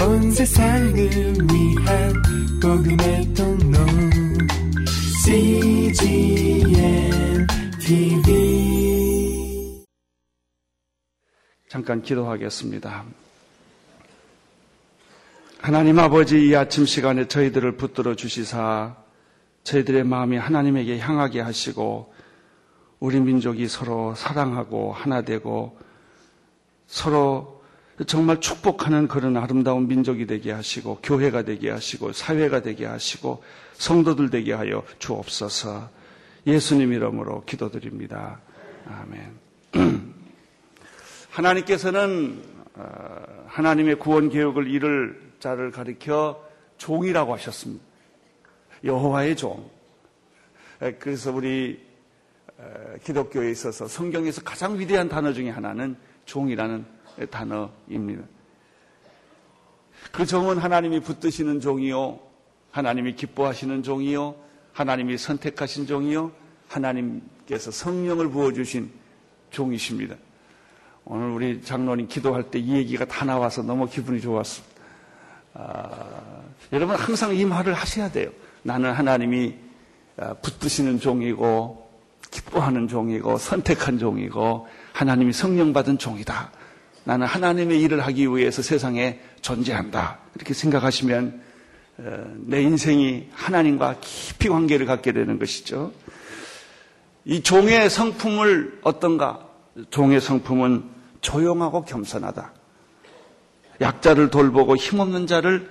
온 세상을 위한 복음의 통로 CGM TV 잠깐 기도하겠습니다. 하나님 아버지 이 아침 시간에 저희들을 붙들어 주시사 저희들의 마음이 하나님에게 향하게 하시고 우리 민족이 서로 사랑하고 하나 되고 서로 정말 축복하는 그런 아름다운 민족이 되게 하시고 교회가 되게 하시고 사회가 되게 하시고 성도들 되게 하여 주옵소서 예수님 이름으로 기도드립니다. 아멘. 하나님께서는 어, 하나님의 구원 계획을 이룰 자를 가리켜 종이라고 하셨습니다. 여호와의 종. 그래서 우리 기독교에 있어서 성경에서 가장 위대한 단어 중에 하나는 종이라는 단어입니다. 그 종은 하나님이 붙드시는 종이요, 하나님이 기뻐하시는 종이요, 하나님이 선택하신 종이요, 하나님께서 성령을 부어주신 종이십니다. 오늘 우리 장로님 기도할 때 이 얘기가 다 나와서 너무 기분이 좋았습니다. 아, 여러분 항상 이 말을 하셔야 돼요. 나는 하나님이 아, 붙드시는 종이고 기뻐하는 종이고 선택한 종이고 하나님이 성령 받은 종이다. 나는 하나님의 일을 하기 위해서 세상에 존재한다. 이렇게 생각하시면 어, 내 인생이 하나님과 깊이 관계를 갖게 되는 것이죠. 이 종의 성품을 어떤가? 종의 성품은 조용하고 겸손하다. 약자를 돌보고 힘없는 자를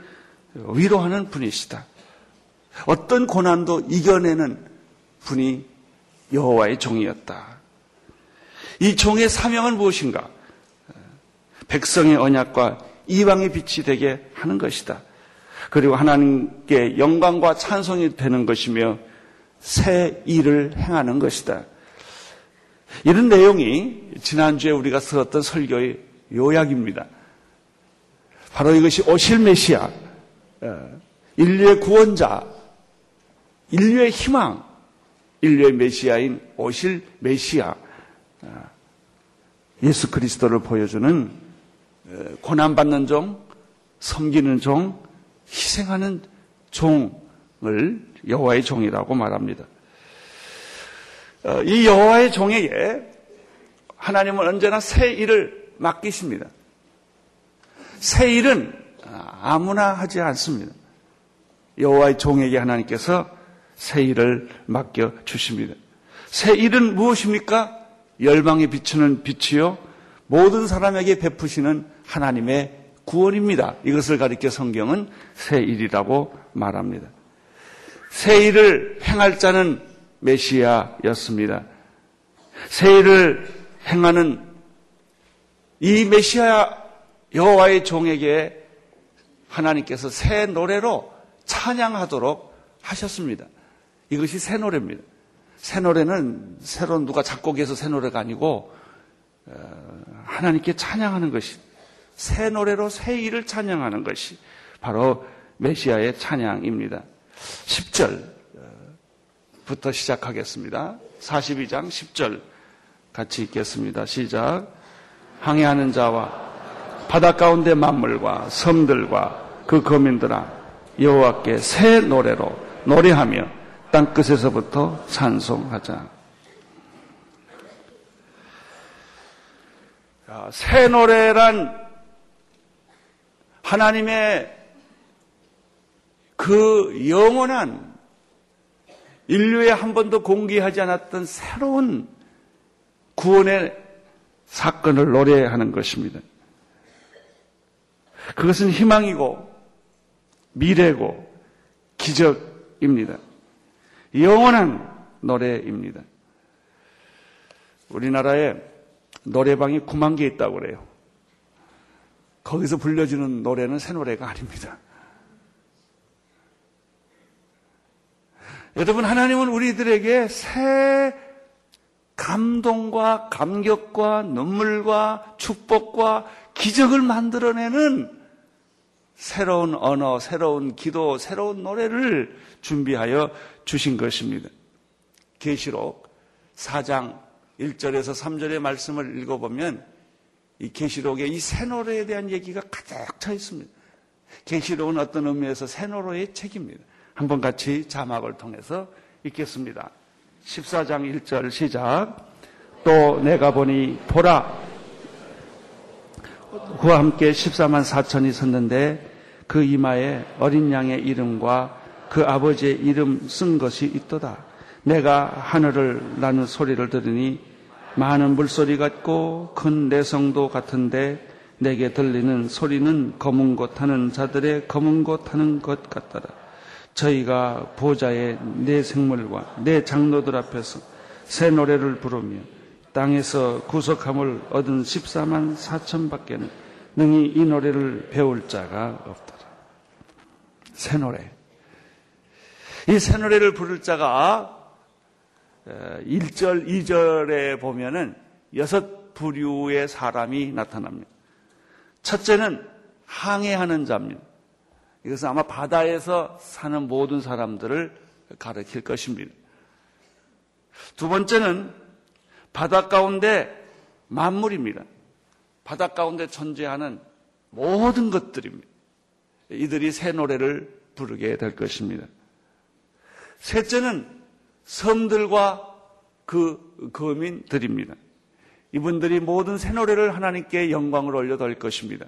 위로하는 분이시다. 어떤 고난도 이겨내는 분이 여호와의 종이었다. 이 종의 사명은 무엇인가? 백성의 언약과 이방의 빛이 되게 하는 것이다. 그리고 하나님께 영광과 찬송이 되는 것이며 새 일을 행하는 것이다. 이런 내용이 지난주에 우리가 들었던 설교의 요약입니다. 바로 이것이 오실 메시아, 어, 인류의 구원자, 인류의 희망, 인류의 메시아인 오실 메시아, 어, 예수 그리스도를 보여주는 어, 고난받는 종, 섬기는 종, 희생하는 종을 여호와의 종이라고 말합니다. 이 여호와의 종에게 하나님은 언제나 새 일을 맡기십니다. 새 일은 아무나 하지 않습니다. 여호와의 종에게 하나님께서 새 일을 맡겨 주십니다. 새 일은 무엇입니까? 열방에 비추는 빛이요 모든 사람에게 베푸시는 하나님의 구원입니다. 이것을 가리켜 성경은 새 일이라고 말합니다. 새 일을 행할 자는 메시아였습니다. 새 일을 행하는 이 메시아 여호와의 종에게 하나님께서 새 노래로 찬양하도록 하셨습니다. 이것이 새 노래입니다. 새 노래는 새로 누가 작곡해서 새 노래가 아니고 어, 하나님께 찬양하는 것이 새 노래로 새 일을 찬양하는 것이 바로 메시아의 찬양입니다. 10절부터 시작하겠습니다. 42장 10절 같이 읽겠습니다. 시작. 항해하는 자와 바다 가운데 만물과 섬들과 그 거민들아 여호와께 새 노래로 노래하며 땅 끝에서부터 찬송하자. 새 노래란 하나님의 그 영원한 인류에 한 번도 공개하지 않았던 새로운 구원의 사건을 노래하는 것입니다. 그것은 희망이고 미래고 기적입니다. 영원한 노래입니다. 우리나라에 노래방이 9만 개 있다고 그래요. 거기서 불려주는 노래는 새 노래가 아닙니다. 여러분, 하나님은 우리들에게 새 감동과 감격과 눈물과 축복과 기적을 만들어내는 새로운 언어, 새로운 기도, 새로운 노래를 준비하여 주신 것입니다. 계시록 4장 1절에서 3절의 말씀을 읽어보면 이 계시록에 이새 노래에 대한 얘기가 가득 차 있습니다. 계시록은 어떤 의미에서 새노로의 책입니다. 한번 같이 자막을 통해서 읽겠습니다. 14장 1절 시작. 또 내가 보니 보라 그와 함께 14만 4천이 섰는데 그 이마에 어린 양의 이름과 그 아버지의 이름 쓴 것이 있도다. 내가 하늘을 나는 소리를 들으니 많은 물소리 같고 큰 내성도 같은데 내게 들리는 소리는 검은 곳 하는 자들의 검은 곳 하는 것 같더라. 저희가 보좌의 내 생물과 내 장로들 앞에서 새 노래를 부르며 땅에서 구속함을 얻은 14만 4천 밖에는 능히 이 노래를 배울 자가 없더라. 새 노래. 이 새 노래를 부를 자가 1절, 2절에 보면은 여섯 부류의 사람이 나타납니다. 첫째는 항해하는 자입니다. 이것은 아마 바다에서 사는 모든 사람들을 가르칠 것입니다. 두 번째는 바다 가운데 만물입니다. 바다 가운데 존재하는 모든 것들입니다. 이들이 새 노래를 부르게 될 것입니다. 셋째는 섬들과 그 거민들입니다. 이분들이 모든 새 노래를 하나님께 영광을 올려드릴 것입니다.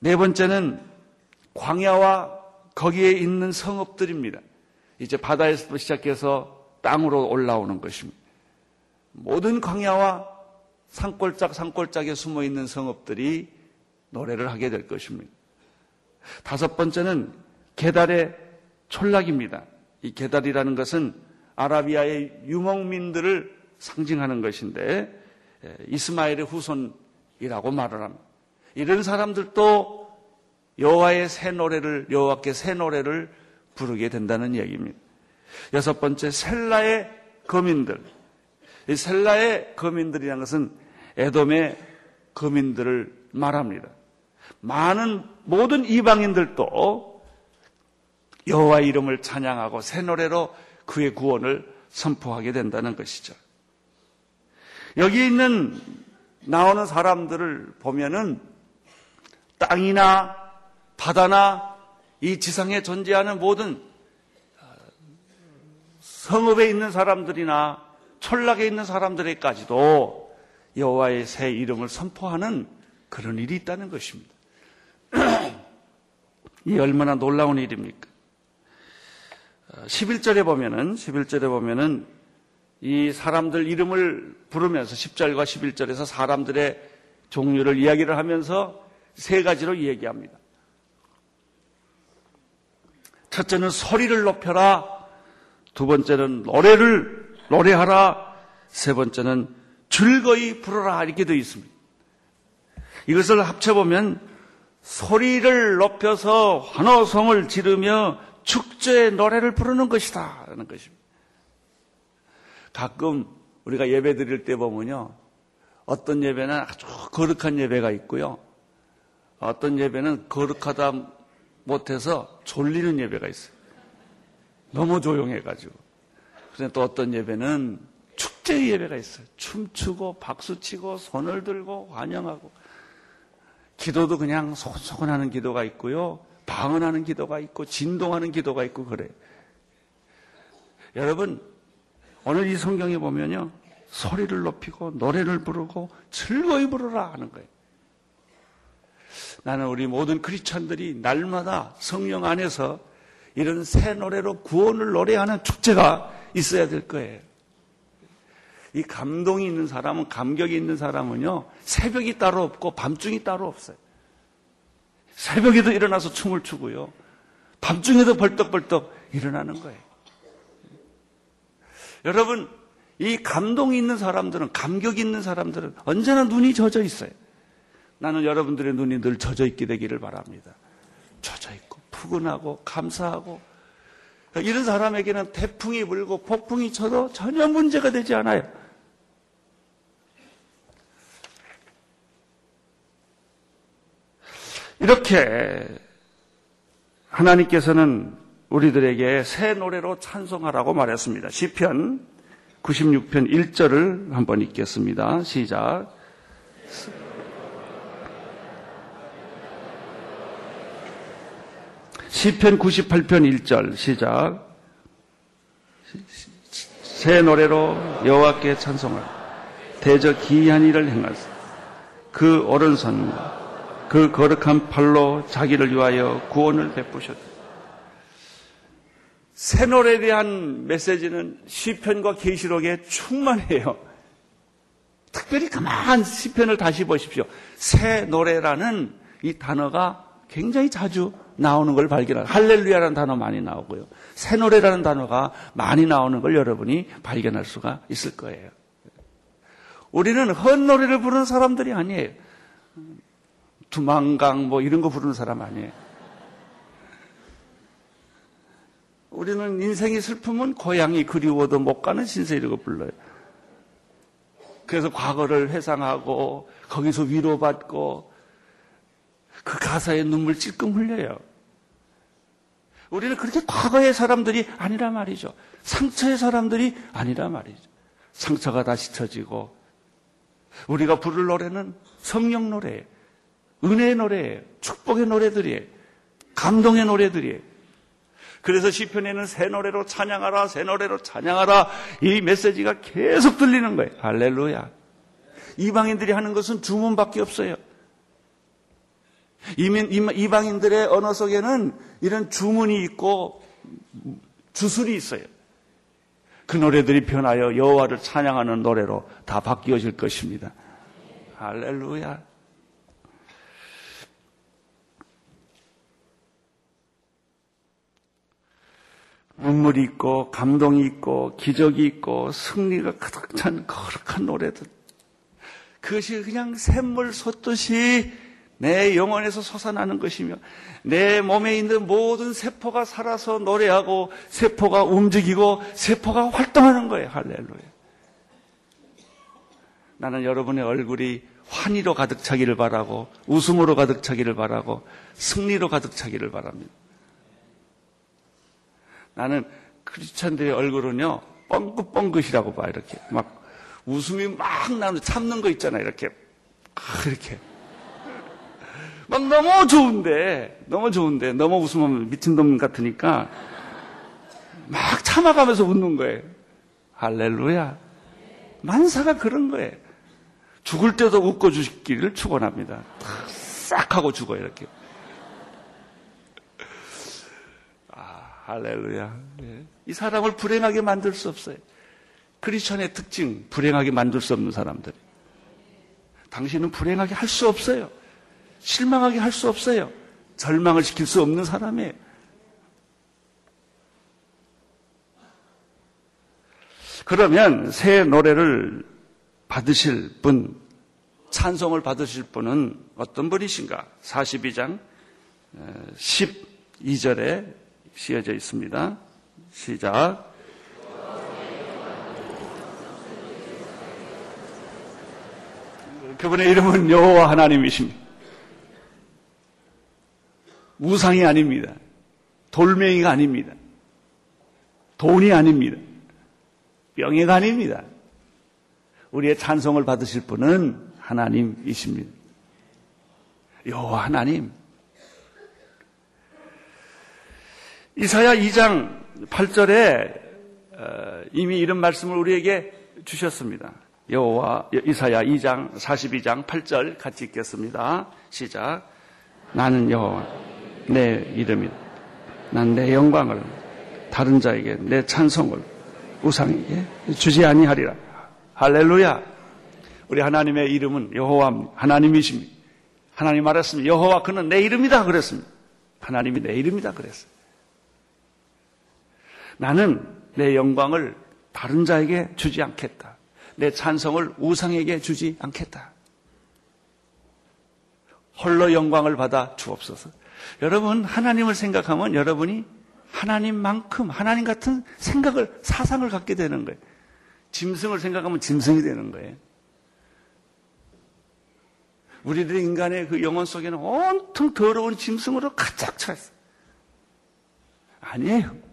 네 번째는 광야와 거기에 있는 성읍들입니다. 이제 바다에서 시작해서 땅으로 올라오는 것입니다. 모든 광야와 산골짝 산골짝에 숨어 있는 성읍들이 노래를 하게 될 것입니다. 다섯 번째는 계달의 촌락입니다. 이 계달이라는 것은 아라비아의 유목민들을 상징하는 것인데 이스마엘의 후손이라고 말을 합니다. 이런 사람들도 여호와의 새 노래를 여호와께 새 노래를 부르게 된다는 얘기입니다. 여섯 번째 셀라의 거민들. 이 셀라의 거민들이라는 것은 에돔의 거민들을 말합니다. 많은 모든 이방인들도 여호와 이름을 찬양하고 새 노래로 그의 구원을 선포하게 된다는 것이죠. 여기 있는 나오는 사람들을 보면은 땅이나 바다나 이 지상에 존재하는 모든 성읍에 있는 사람들이나 촌락에 있는 사람들에까지도 여호와의 새 이름을 선포하는 그런 일이 있다는 것입니다. 이 얼마나 놀라운 일입니까? 11절에 보면은 11절에 보면은 이 사람들 이름을 부르면서 10절과 11절에서 사람들의 종류를 이야기를 하면서 세 가지로 얘기합니다. 첫째는 소리를 높여라. 두 번째는 노래를 노래하라. 세 번째는 즐거이 부르라. 이렇게 되어 있습니다. 이것을 합쳐보면 소리를 높여서 환호성을 지르며 축제의 노래를 부르는 것이다. 라는 것입니다. 가끔 우리가 예배 드릴 때 보면요. 어떤 예배는 아주 거룩한 예배가 있고요. 어떤 예배는 거룩하다 못해서 졸리는 예배가 있어요. 너무 조용해가지고. 그래서 또 어떤 예배는 축제 예배가 있어요. 춤추고 박수치고 손을 들고 환영하고. 기도도 그냥 소곤소곤 하는 기도가 있고요. 방언하는 기도가 있고 진동하는 기도가 있고 그래요. 여러분 오늘 이 성경에 보면요. 소리를 높이고 노래를 부르고 즐거이 부르라 하는 거예요. 나는 우리 모든 크리스천들이 날마다 성령 안에서 이런 새 노래로 구원을 노래하는 축제가 있어야 될 거예요. 이 감동이 있는 사람은, 감격이 있는 사람은요, 새벽이 따로 없고 밤중이 따로 없어요. 새벽에도 일어나서 춤을 추고요. 밤중에도 벌떡벌떡 일어나는 거예요. 여러분, 이 감동이 있는 사람들은, 감격이 있는 사람들은 언제나 눈이 젖어 있어요. 나는 여러분들의 눈이 늘 젖어 있게 되기를 바랍니다. 젖어 있고, 푸근하고, 감사하고. 이런 사람에게는 태풍이 불고 폭풍이 쳐도 전혀 문제가 되지 않아요. 이렇게 하나님께서는 우리들에게 새 노래로 찬송하라고 말했습니다. 시편 96편 1절을 한번 읽겠습니다. 시작. 시편 98편 1절 시작. 새 노래로 여호와께 찬송할 대저 기이한 일을 행하사 그 오른손과 그 거룩한 팔로 자기를 위하여 구원을 베푸셨다. 새 노래에 대한 메시지는 시편과 계시록에 충만해요. 특별히 가만 시편을 다시 보십시오. 새 노래라는 이 단어가 굉장히 자주 나오는 걸 발견할. 할렐루야라는 단어 많이 나오고요. 새 노래라는 단어가 많이 나오는 걸 여러분이 발견할 수가 있을 거예요. 우리는 헌 노래를 부르는 사람들이 아니에요. 두만강 뭐 이런 거 부르는 사람 아니에요. 우리는 인생이 슬픔은 고향이 그리워도 못 가는 신세 이라고 불러요. 그래서 과거를 회상하고 거기서 위로받고 그 가사에 눈물 찔끔 흘려요. 우리는 그렇게 과거의 사람들이 아니라 말이죠. 상처의 사람들이 아니라 말이죠. 상처가 다시 쳐지고 우리가 부를 노래는 성령 노래예요. 은혜의 노래예요. 축복의 노래들이에요. 감동의 노래들이에요. 그래서 시편에는 새 노래로 찬양하라, 새 노래로 찬양하라 이 메시지가 계속 들리는 거예요. 할렐루야. 이방인들이 하는 것은 주문밖에 없어요. 이방인들의 언어 속에는 이런 주문이 있고 주술이 있어요. 그 노래들이 변하여 여호와를 찬양하는 노래로 다 바뀌어질 것입니다. 할렐루야. 눈물이 있고 감동이 있고 기적이 있고 승리가 가득 찬 거룩한 노래들. 그것이 그냥 샘물 솟듯이 내 영혼에서 솟아나는 것이며 내 몸에 있는 모든 세포가 살아서 노래하고 세포가 움직이고 세포가 활동하는 거예요. 할렐루야. 나는 여러분의 얼굴이 환희로 가득 차기를 바라고 웃음으로 가득 차기를 바라고 승리로 가득 차기를 바랍니다. 나는 크리스찬들의 얼굴은요 뻥긋뻥긋이라고 봐 이렇게 막 웃음이 막 나는 참는 거 있잖아요 이렇게 이렇게 막 너무 좋은데, 너무 좋은데, 너무 웃으면 미친놈 같으니까 막 참아가면서 웃는 거예요. 할렐루야. 만사가 그런 거예요. 죽을 때도 웃고 주시기를 축원합니다. 싹 하고 죽어요, 이렇게. 할렐루야. 네. 이 사람을 불행하게 만들 수 없어요. 크리스천의 특징, 불행하게 만들 수 없는 사람들. 당신은 불행하게 할 수 없어요. 실망하게 할 수 없어요. 절망을 시킬 수 없는 사람이에요. 그러면 새 노래를 받으실 분, 찬송을 받으실 분은 어떤 분이신가? 42장 12절에 씌어져 있습니다. 시작. 그분의 이름은 여호와 하나님이십니다. 우상이 아닙니다. 돌멩이가 아닙니다. 돈이 아닙니다. 명예가 아닙니다. 우리의 찬송을 받으실 분은 하나님이십니다. 여호와 하나님. 이사야 2장 8절에 어, 이미 이런 말씀을 우리에게 주셨습니다. 여호와 이사야 2장 42장 8절 같이 읽겠습니다. 시작. 나는 여호와 내 이름이다. 난 내 영광을 다른 자에게 내 찬송을 우상에게 주지 아니하리라. 할렐루야. 우리 하나님의 이름은 여호와 하나님이십니다. 하나님 말했습니다. 여호와 그는 내 이름이다 그랬습니다. 하나님이 내 이름이다 그랬어요. 나는 내 영광을 다른 자에게 주지 않겠다. 내 찬성을 우상에게 주지 않겠다. 홀로 영광을 받아 주옵소서. 여러분, 하나님을 생각하면 여러분이 하나님만큼, 하나님 같은 생각을, 사상을 갖게 되는 거예요. 짐승을 생각하면 짐승이 되는 거예요. 우리들의 인간의 그 영혼 속에는 온통 더러운 짐승으로 가득 차 있어요. 아니에요.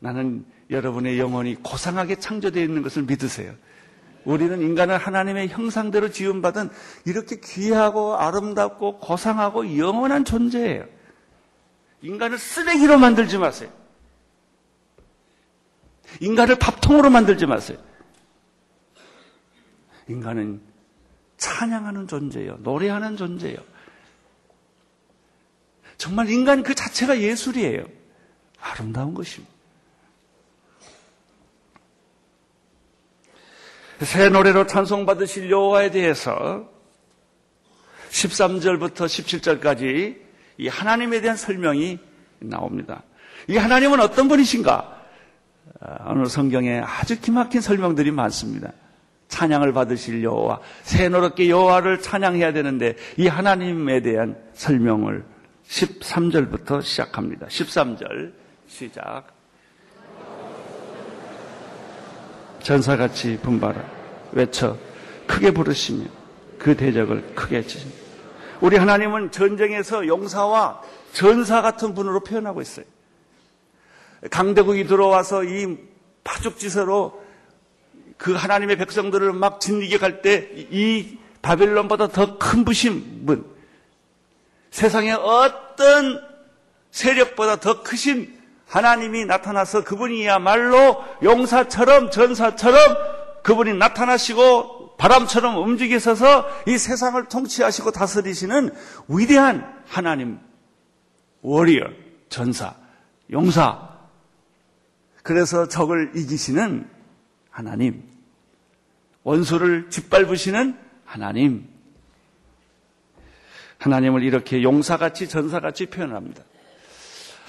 나는 여러분의 영혼이 고상하게 창조되어 있는 것을 믿으세요. 우리는 인간을 하나님의 형상대로 지음받은 이렇게 귀하고 아름답고 고상하고 영원한 존재예요. 인간을 쓰레기로 만들지 마세요. 인간을 밥통으로 만들지 마세요. 인간은 찬양하는 존재예요. 노래하는 존재예요. 정말 인간 그 자체가 예술이에요. 아름다운 것입니다. 새 노래로 찬송받으실 여호와에 대해서 13절부터 17절까지 이 하나님에 대한 설명이 나옵니다. 이 하나님은 어떤 분이신가? 아, 오늘 성경에 아주 기막힌 설명들이 많습니다. 찬양을 받으실 여호와, 새노랗게 여호와를 찬양해야 되는데 이 하나님에 대한 설명을 13절부터 시작합니다. 13절 시작. 전사같이 분발하 외쳐 크게 부르시며 그 대적을 크게 치십니다. 우리 하나님은 전쟁에서 용사와 전사 같은 분으로 표현하고 있어요. 강대국이 들어와서 이 파죽지세로 그 하나님의 백성들을 막 진리게 갈 때 이 바벨론보다 더 큰 부신 분, 세상의 어떤 세력보다 더 크신 하나님이 나타나서 그분이야말로 용사처럼 전사처럼 그분이 나타나시고 바람처럼 움직이셔서 이 세상을 통치하시고 다스리시는 위대한 하나님, 워리어, 전사, 용사. 그래서 적을 이기시는 하나님, 원수를 짓밟으시는 하나님. 하나님을 이렇게 용사같이 전사같이 표현합니다.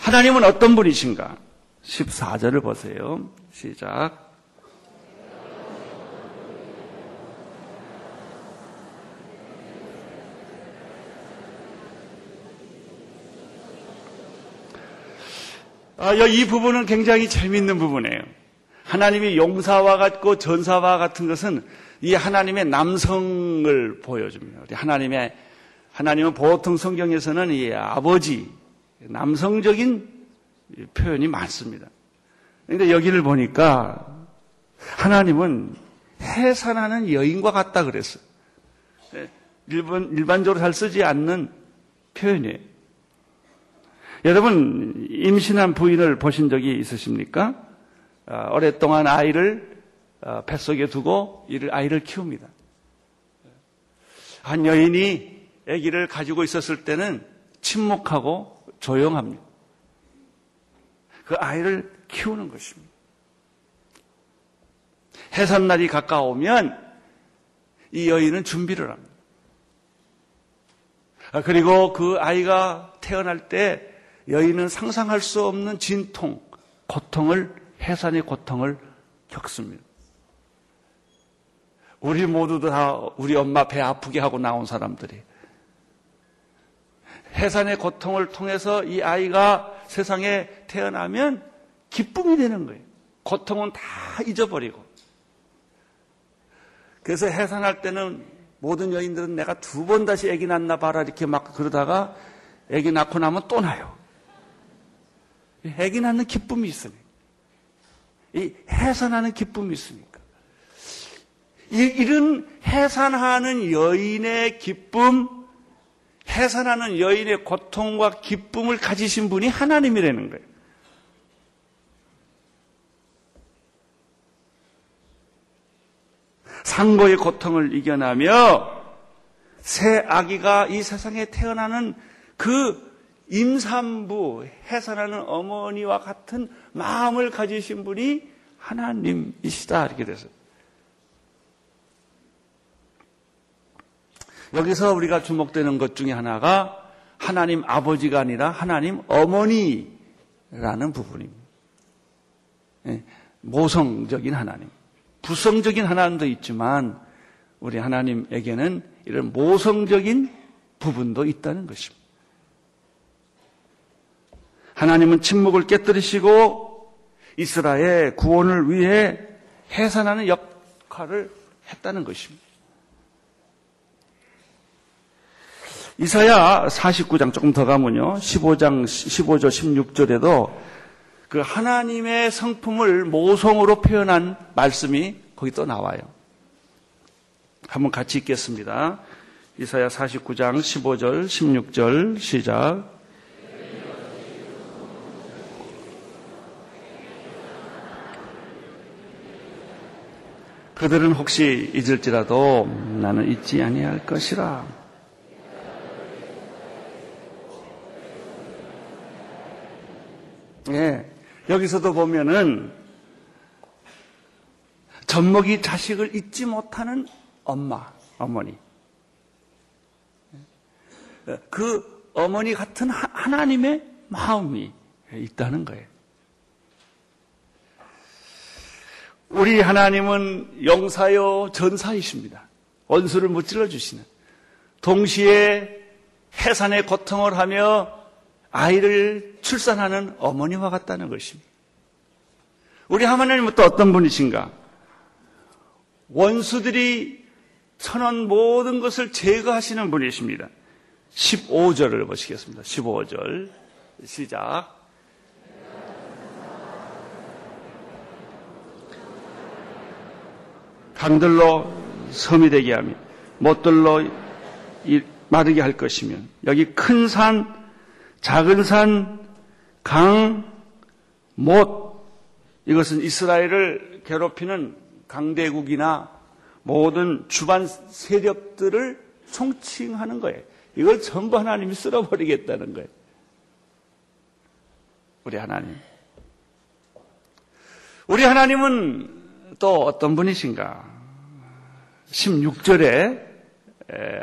하나님은 어떤 분이신가? 14절을 보세요. 시작. 아, 이 부분은 굉장히 재밌는 부분이에요. 하나님이 용사와 같고 전사와 같은 것은 이 하나님의 남성을 보여줍니다. 하나님의 하나님은 보통 성경에서는 이 아버지 남성적인 표현이 많습니다. 그런데 여기를 보니까 하나님은 해산하는 여인과 같다 그랬어요. 일반, 일반적으로 잘 쓰지 않는 표현이에요. 여러분, 임신한 부인을 보신 적이 있으십니까? 어, 오랫동안 아이를 어, 뱃속에 두고 이를 아이를 키웁니다. 한 여인이 아기를 가지고 있었을 때는 침묵하고 조용합니다. 그 아이를 키우는 것입니다. 해산날이 가까우면 이 여인은 준비를 합니다. 아, 그리고 그 아이가 태어날 때 여인은 상상할 수 없는 진통, 고통을, 해산의 고통을 겪습니다. 우리 모두 다 우리 엄마 배 아프게 하고 나온 사람들이 해산의 고통을 통해서 이 아이가 세상에 태어나면 기쁨이 되는 거예요. 고통은 다 잊어버리고. 그래서 해산할 때는 모든 여인들은 내가 두 번 다시 아기 낳나 봐라 이렇게 막 그러다가 아기 낳고 나면 또 나요. 아기 낳는 기쁨이 있으니까. 이 해산하는 기쁨이 있으니까. 이런 해산하는 여인의 기쁨, 해산하는 여인의 고통과 기쁨을 가지신 분이 하나님이라는 거예요. 상고의 고통을 이겨나며 새 아기가 이 세상에 태어나는 그 임산부, 해산하는 어머니와 같은 마음을 가지신 분이 하나님이시다. 이렇게 돼서. 여기서 우리가 주목되는 것 중에 하나가 하나님 아버지가 아니라 하나님 어머니라는 부분입니다. 예, 모성적인 하나님. 부성적인 하나님도 있지만 우리 하나님에게는 이런 모성적인 부분도 있다는 것입니다. 하나님은 침묵을 깨뜨리시고 이스라엘 구원을 위해 해산하는 역할을 했다는 것입니다. 이사야 49장 조금 더 가면요. 15장 15조 16절에도 그 하나님의 성품을 모성으로 표현한 말씀이 거기 또 나와요. 한번 같이 읽겠습니다. 이사야 49장 15절 16절 시작. 그들은 혹시 잊을지라도 나는 잊지 아니할 것이라. 예, 여기서도 보면은 젖먹이 자식을 잊지 못하는 엄마, 어머니. 그 어머니 같은 하나님의 마음이 있다는 거예요. 우리 하나님은 영사요 전사이십니다. 원수를 무찔러 주시는. 동시에 해산의 고통을 하며 아이를 출산하는 어머니와 같다는 것입니다. 우리 하나님은 또 어떤 분이신가? 원수들이 천원 모든 것을 제거하시는 분이십니다. 15절을 보시겠습니다. 15절. 시작. 강들로 섬이 되게 하며 못들로 마르게 할 것이면 여기 큰 산, 작은 산, 강, 못 이것은 이스라엘을 괴롭히는 강대국이나 모든 주반 세력들을 총칭하는 거예요. 이걸 전부 하나님이 쓸어버리겠다는 거예요. 우리 하나님. 우리 하나님은 또 어떤 분이신가? 16절에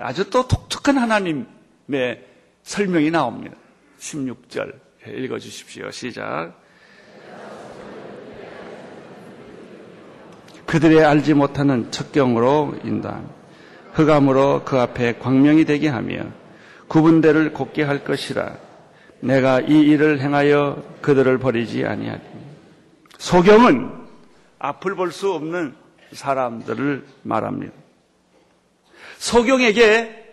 아주 또 독특한 하나님의 설명이 나옵니다. 16절 읽어 주십시오. 시작. 그들의 알지 못하는 척경으로 인도함. 흑암으로 그 앞에 광명이 되게 하며 구분대를 곱게 할 것이라. 내가 이 일을 행하여 그들을 버리지 아니하리. 소경은 앞을 볼 수 없는 사람들을 말합니다. 소경에게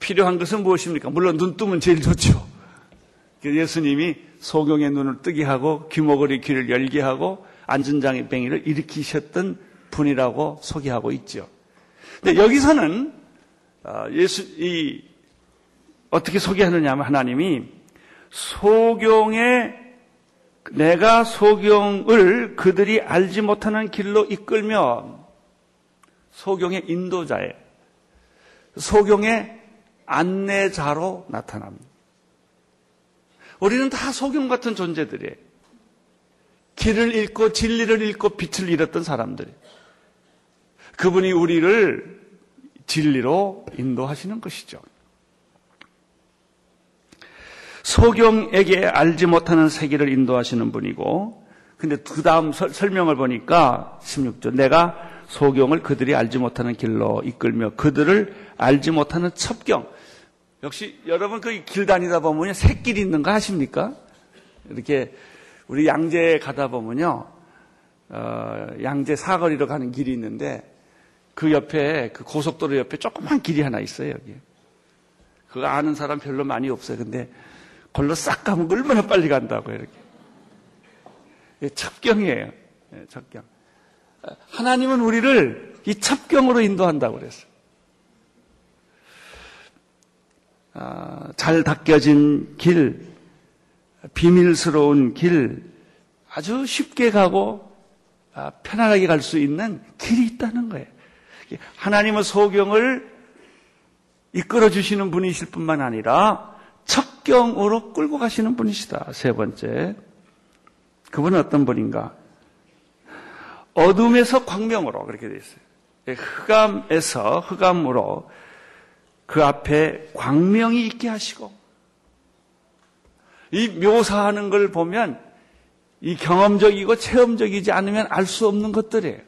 필요한 것은 무엇입니까? 물론 눈 뜨면 제일 좋죠. 예수님이 소경의 눈을 뜨게 하고 귀머거리 귀를 열게 하고 안전장애병이를 일으키셨던 분이라고 소개하고 있죠. 근데 여기서는 어, 예수 이 어떻게 소개하느냐 하면 하나님이 소경의 내가 소경을 그들이 알지 못하는 길로 이끌며 소경의 인도자에 소경의 안내자로 나타납니다. 우리는 다 소경 같은 존재들이에요. 길을 잃고 진리를 잃고 빛을 잃었던 사람들. 그분이 우리를 진리로 인도하시는 것이죠. 소경에게 알지 못하는 세계를 인도하시는 분이고, 근데 그 다음 설명을 보니까 16절, 내가 소경을 그들이 알지 못하는 길로 이끌며 그들을 알지 못하는 첩경. 역시 여러분 그 길 다니다 보면요, 새길 있는 거 아십니까? 이렇게 우리 양재 가다 보면요, 어, 양재 사거리로 가는 길이 있는데 그 옆에 그 고속도로 옆에 조그만 길이 하나 있어요 여기. 그거 아는 사람 별로 많이 없어요. 근데 걸로 싹 가면 얼마나 빨리 간다고 이렇게. 첩경이에요. 예, 첩경. 하나님은 우리를 이 첩경으로 인도한다고 그랬어요. 아, 잘 닦여진 길, 비밀스러운 길, 아주 쉽게 가고 아, 편안하게 갈 수 있는 길이 있다는 거예요. 하나님은 소경을 이끌어 주시는 분이실 뿐만 아니라 첩경으로 끌고 가시는 분이시다. 세 번째. 그분은 어떤 분인가? 어둠에서 광명으로 그렇게 되어 있어요. 예, 흑암에서 흑암으로 그 앞에 광명이 있게 하시고 이 묘사하는 걸 보면 이 경험적이고 체험적이지 않으면 알 수 없는 것들이에요.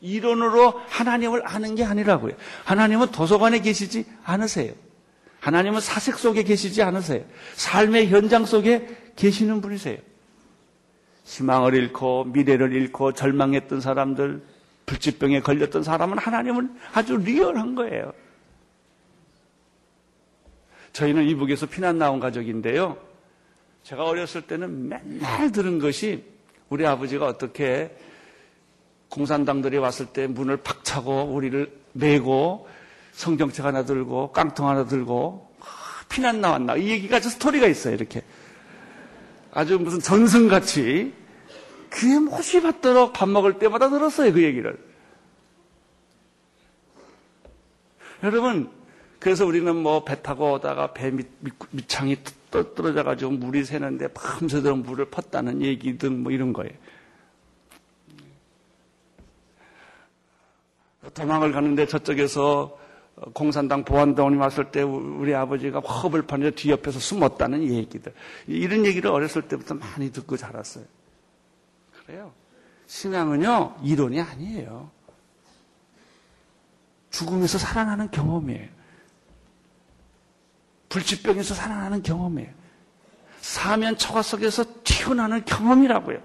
이론으로 하나님을 아는 게 아니라고요. 하나님은 도서관에 계시지 않으세요. 하나님은 사색 속에 계시지 않으세요. 삶의 현장 속에 계시는 분이세요. 희망을 잃고 미래를 잃고 절망했던 사람들, 불치병에 걸렸던 사람은 하나님은 아주 리얼한 거예요. 저희는 이북에서 피난 나온 가족인데요. 제가 어렸을 때는 맨날 들은 것이 우리 아버지가 어떻게 공산당들이 왔을 때 문을 팍 차고 우리를 메고 성경책 하나 들고 깡통 하나 들고 아, 피난 나왔나. 이 얘기가 아주 스토리가 있어요 이렇게. 아주 무슨 전승같이. 귀에 못이 받도록 밥 먹을 때마다 들었어요 그 얘기를. 여러분 그래서 우리는 뭐 배 타고 오다가 배 밑, 밑 창이 떨어져 가지고 물이 새는데 밤새도록 물을 펐다는 얘기든 뭐 이런 거예요. 도망을 가는데 저쪽에서 공산당 보안대원이 왔을 때 우리 아버지가 허블 판에 뒤옆에서 숨었다는 얘기들. 이런 얘기를 어렸을 때부터 많이 듣고 자랐어요. 그래요. 신앙은요, 이론이 아니에요. 죽음에서 살아나는 경험이에요. 불치병에서 살아나는 경험이에요. 사면 처가 속에서 튀어나는 경험이라고요.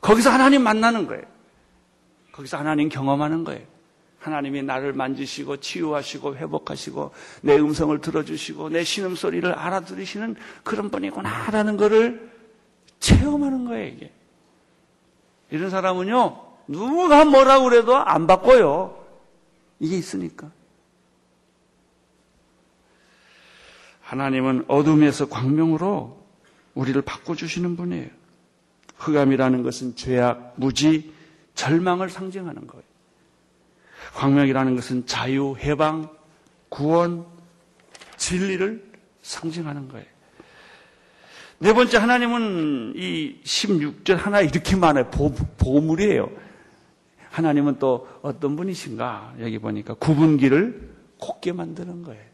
거기서 하나님 만나는 거예요. 거기서 하나님 경험하는 거예요. 하나님이 나를 만지시고 치유하시고 회복하시고 내 음성을 들어주시고 내 신음소리를 알아들으시는 그런 분이구나라는 것을 체험하는 거예요, 이게. 이런 사람은요, 누가 뭐라고 그래도 안 바꿔요. 이게 있으니까. 하나님은 어둠에서 광명으로 우리를 바꿔주시는 분이에요. 흑암이라는 것은 죄악, 무지, 절망을 상징하는 거예요. 광명이라는 것은 자유, 해방, 구원, 진리를 상징하는 거예요. 네 번째 하나님은 이 16절 하나 이렇게 많아요. 보, 보물이에요. 하나님은 또 어떤 분이신가? 여기 보니까 구분기를 곱게 만드는 거예요.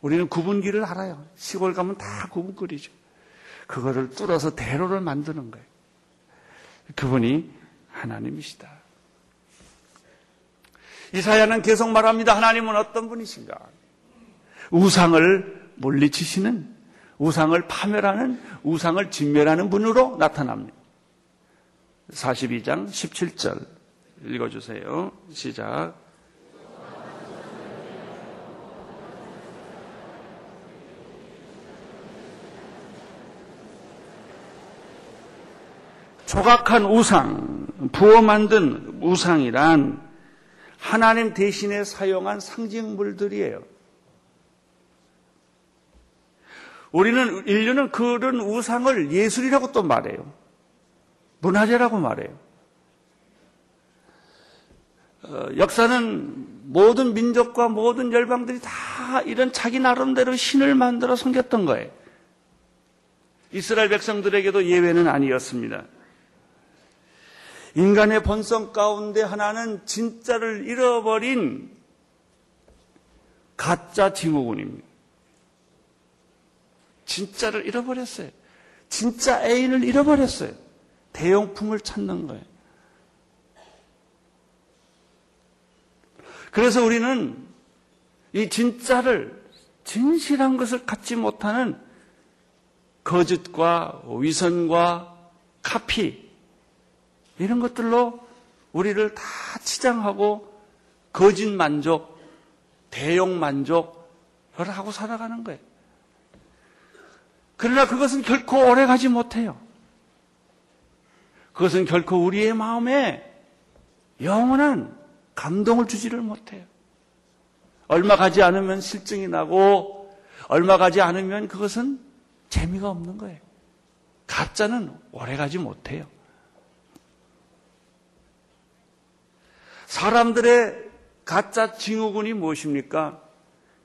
우리는 구분기를 알아요. 시골 가면 다 구분거리죠. 그거를 뚫어서 대로를 만드는 거예요. 그분이 하나님이시다. 이사야는 계속 말합니다. 하나님은 어떤 분이신가? 우상을 물리치시는, 우상을 파멸하는, 우상을 진멸하는 분으로 나타납니다. 42장 17절 읽어주세요. 시작. 조각한 우상, 부어 만든 우상이란 하나님 대신에 사용한 상징물들이에요. 우리는 인류는 그런 우상을 예술이라고 또 말해요. 문화재라고 말해요. 어, 역사는 모든 민족과 모든 열방들이 다 이런 자기 나름대로 신을 만들어 섬겼던 거예요. 이스라엘 백성들에게도 예외는 아니었습니다. 인간의 본성 가운데 하나는 진짜를 잃어버린 가짜 증후군입니다. 진짜를 잃어버렸어요. 진짜 애인을 잃어버렸어요. 대용품을 찾는 거예요. 그래서 우리는 이 진짜를 진실한 것을 갖지 못하는 거짓과 위선과 카피 이런 것들로 우리를 다 치장하고 거짓 만족, 대용 만족을 하고 살아가는 거예요. 그러나 그것은 결코 오래 가지 못해요. 그것은 결코 우리의 마음에 영원한 감동을 주지를 못해요. 얼마 가지 않으면 실증이 나고 얼마 가지 않으면 그것은 재미가 없는 거예요. 가짜는 오래 가지 못해요. 사람들의 가짜 증후군이 무엇입니까?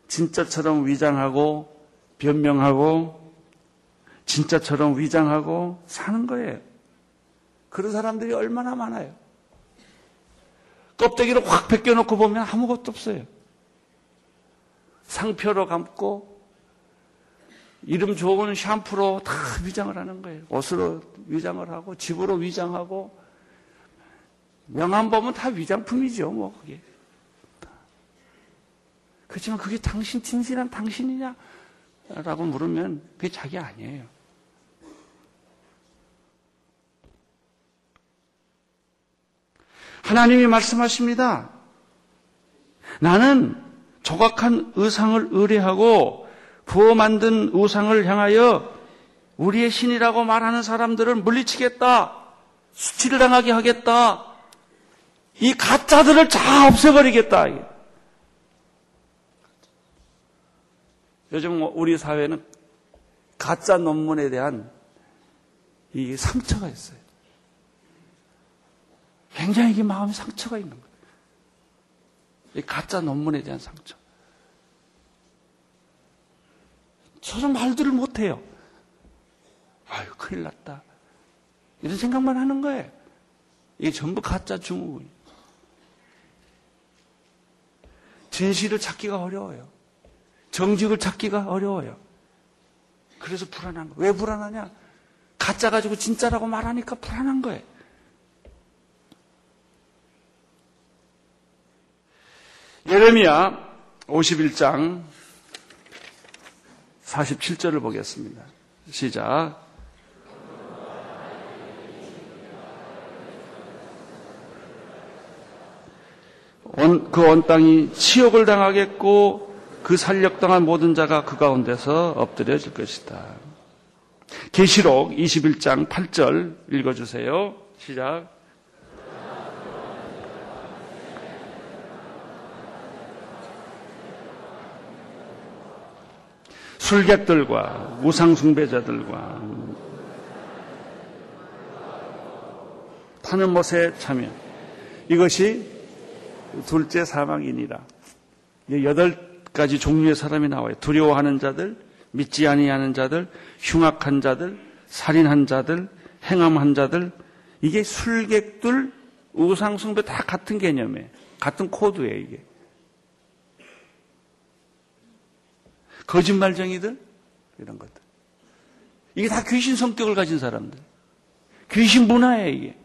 진짜처럼 위장하고 변명하고 진짜처럼 위장하고 사는 거예요. 그런 사람들이 얼마나 많아요. 껍데기를 확 벗겨놓고 보면 아무것도 없어요. 상표로 감고 이름 좋은 샴푸로 다 위장을 하는 거예요. 옷으로 위장을 하고 집으로 위장하고 명함 보면 다 위장품이죠, 뭐, 그게. 그렇지만 그게 당신 진실한 당신이냐? 라고 물으면 그게 자기 아니에요. 하나님이 말씀하십니다. 나는 조각한 의상을 의뢰하고 부어 만든 우상을 향하여 우리의 신이라고 말하는 사람들을 물리치겠다. 수치를 당하게 하겠다. 이 가짜들을 다 없애버리겠다. 요즘 우리 사회는 가짜 논문에 대한 이 상처가 있어요. 굉장히 마음에 상처가 있는 거예요. 가짜 논문에 대한 상처. 저런 말들을 못해요. 아유, 큰일 났다. 이런 생각만 하는 거예요. 이게 전부 가짜 증후군. 진실을 찾기가 어려워요. 정직을 찾기가 어려워요. 그래서 불안한 거예요. 왜 불안하냐? 가짜 가지고 진짜라고 말하니까 불안한 거예요. 예레미야 51장 47절을 보겠습니다. 시작. 온, 그 온 땅이 치욕을 당하겠고 그 살력당한 모든 자가 그 가운데서 엎드려질 것이다. 계시록 21장 8절 읽어주세요. 시작. 술객들과 우상숭배자들과 타는 못에 참여. 이것이 둘째 사망이니라. 여덟 가지 종류의 사람이 나와요. 두려워하는 자들, 믿지 아니하는 자들, 흉악한 자들, 살인한 자들, 행함한 자들. 이게 술객들, 우상숭배 다 같은 개념이에요. 같은 코드예요, 이게. 거짓말쟁이들 이런 것들. 이게 다 귀신 성격을 가진 사람들. 귀신 문화예요, 이게.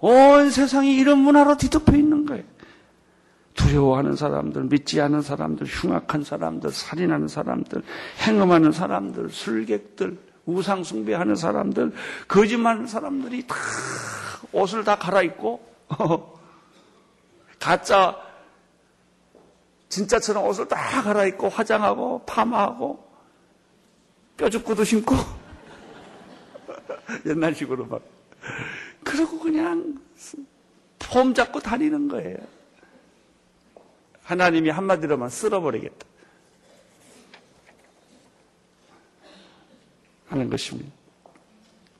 온 세상이 이런 문화로 뒤덮여 있는 거예요. 두려워하는 사람들, 믿지 않는 사람들, 흉악한 사람들, 살인하는 사람들, 행음하는 사람들, 술객들, 우상 숭배하는 사람들, 거짓말하는 사람들이 다 옷을 다 갈아입고 가짜 진짜처럼 옷을 다 갈아입고 화장하고 파마하고 뼈죽구도 신고 옛날식으로 막 그러고 그냥 폼 잡고 다니는 거예요. 하나님이 한마디로만 쓸어버리겠다. 하는 것입니다.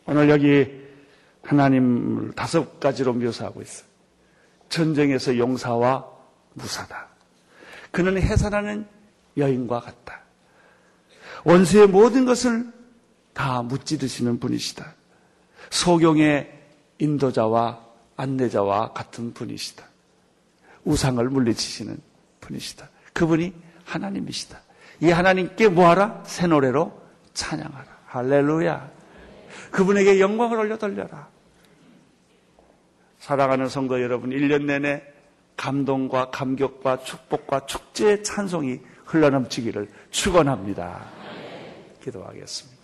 오늘 여기 하나님을 다섯 가지로 묘사하고 있어요. 전쟁에서 용사와 무사다. 그는 해산하는 여인과 같다. 원수의 모든 것을 다 무찌르시는 분이시다. 소경의 인도자와 안내자와 같은 분이시다. 우상을 물리치시는 분이시다. 그분이 하나님이시다. 이 하나님께 뭐하라? 새 노래로 찬양하라. 할렐루야. 그분에게 영광을 올려 돌려라. 사랑하는 성도 여러분, 1년 내내 감동과 감격과 축복과 축제의 찬송이 흘러넘치기를 축원합니다. 기도하겠습니다.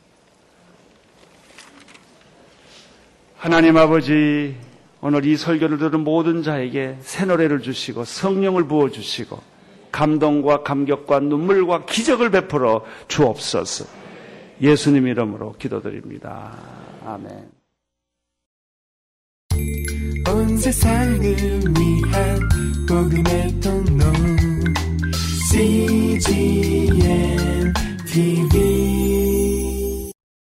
하나님 아버지, 오늘 이 설교를 들은 모든 자에게 새 노래를 주시고 성령을 부어 주시고 감동과 감격과 눈물과 기적을 베풀어 주옵소서. 예수님 이름으로 기도드립니다. 아멘. 온 세상을 위한 복음의 통로 CGM TV